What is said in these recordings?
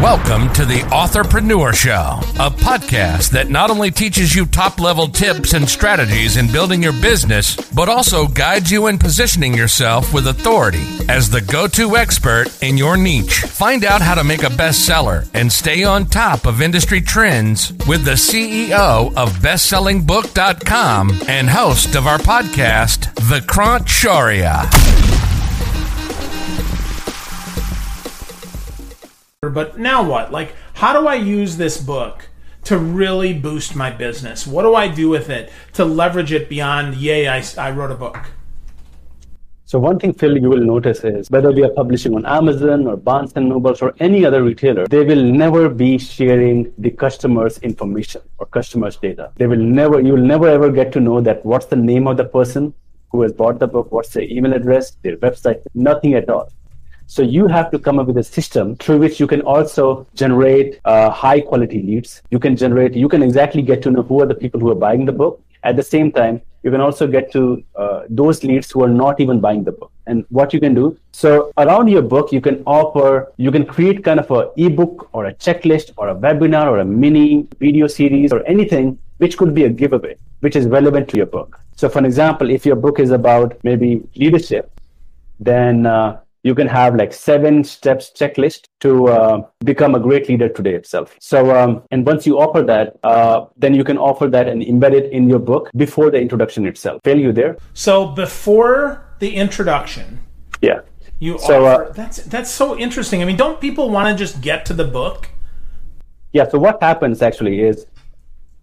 Welcome to the Authorpreneur Show, a podcast that not only teaches you top level tips and strategies in building your business, but also guides you in positioning yourself with authority as the go to expert in your niche. Find out how to make a bestseller and stay on top of industry trends with the CEO of BestsellingBook.com and host of our podcast, Vikrant Shaurya. But now what? Like, how do I use this book to really boost my business? What do I do with it to leverage it beyond, yay, I, I wrote a book? So one thing, Phil, you will notice is whether we are publishing on Amazon or Barnes and Nobles or any other retailer, they will never be sharing the customer's information or customer's data. They will never, you will never ever get to know that what's the name of the person who has bought the book, what's their email address, their website, nothing at all. So you have to come up with a system through which you can also generate uh, high quality leads. You can generate, you can exactly get to know who are the people who are buying the book. At the same time, you can also get to uh, those leads who are not even buying the book and what you can do so around your book you can offer you can create kind of a ebook or a checklist or a webinar or a mini video series or anything which could be a giveaway which is relevant to your book so for an example if your book is about maybe leadership then uh, you can have like seven steps checklist to uh, become a great leader today itself. So, um, and once you offer that, uh, then you can offer that and embed it in your book before the introduction itself. Phil you there? So before the introduction, yeah, you so, offer. Uh, that's that's so interesting. I mean, don't people want to just get to the book? Yeah. So what happens actually is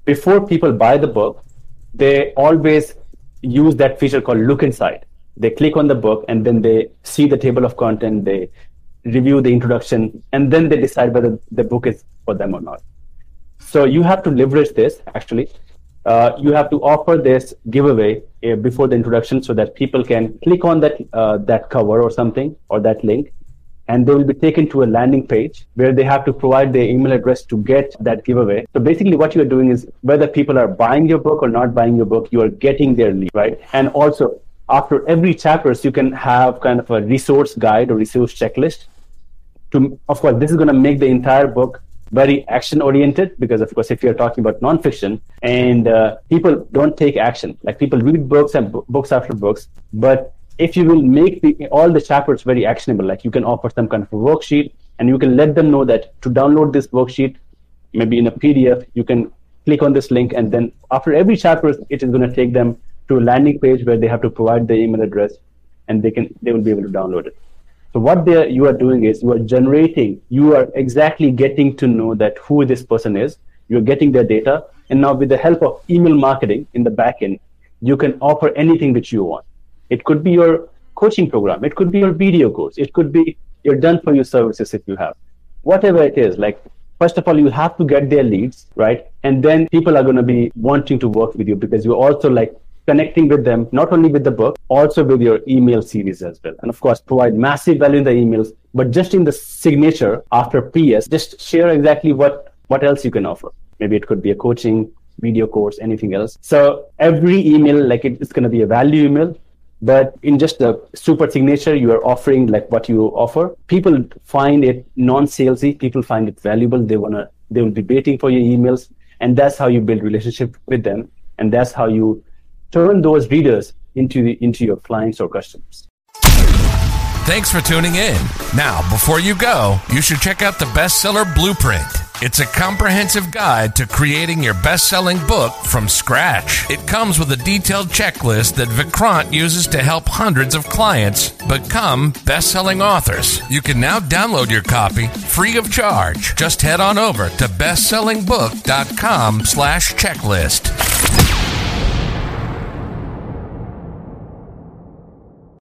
before people buy the book, they always use that feature called look inside they click on the book and then they see the table of content they review the introduction and then they decide whether the book is for them or not so you have to leverage this actually uh, you have to offer this giveaway uh, before the introduction so that people can click on that uh, that cover or something or that link and they will be taken to a landing page where they have to provide their email address to get that giveaway. So basically what you're doing is whether people are buying your book or not buying your book, you are getting their lead, right? And also after every chapters you can have kind of a resource guide or resource checklist to of course this is going to make the entire book very action oriented because of course if you're talking about nonfiction and uh, people don't take action. Like people read books and b- books after books but if you will make the, all the chapters very actionable like you can offer some kind of a worksheet and you can let them know that to download this worksheet maybe in a pdf you can click on this link and then after every chapter it is going to take them to a landing page where they have to provide their email address and they can they will be able to download it. So what they you are doing is you are generating you are exactly getting to know that who this person is. You're getting their data. And now with the help of email marketing in the back end you can offer anything which you want. It could be your coaching program. It could be your video course. It could be your done for you services if you have. Whatever it is like first of all you have to get their leads right? And then people are going to be wanting to work with you because you're also like connecting with them, not only with the book, also with your email series as well. And of course, provide massive value in the emails, but just in the signature after PS, just share exactly what, what else you can offer. Maybe it could be a coaching, video course, anything else. So every email, like it, it's going to be a value email, but in just the super signature, you are offering like what you offer. People find it non-salesy. People find it valuable. They want to, they will be waiting for your emails. And that's how you build relationship with them. And that's how you turn those readers into the, into your clients or customers. Thanks for tuning in. Now, before you go, you should check out the bestseller blueprint. It's a comprehensive guide to creating your best selling book from scratch. It comes with a detailed checklist that Vikrant uses to help hundreds of clients become best selling authors. You can now download your copy free of charge. Just head on over to bestsellingbook.com slash checklist.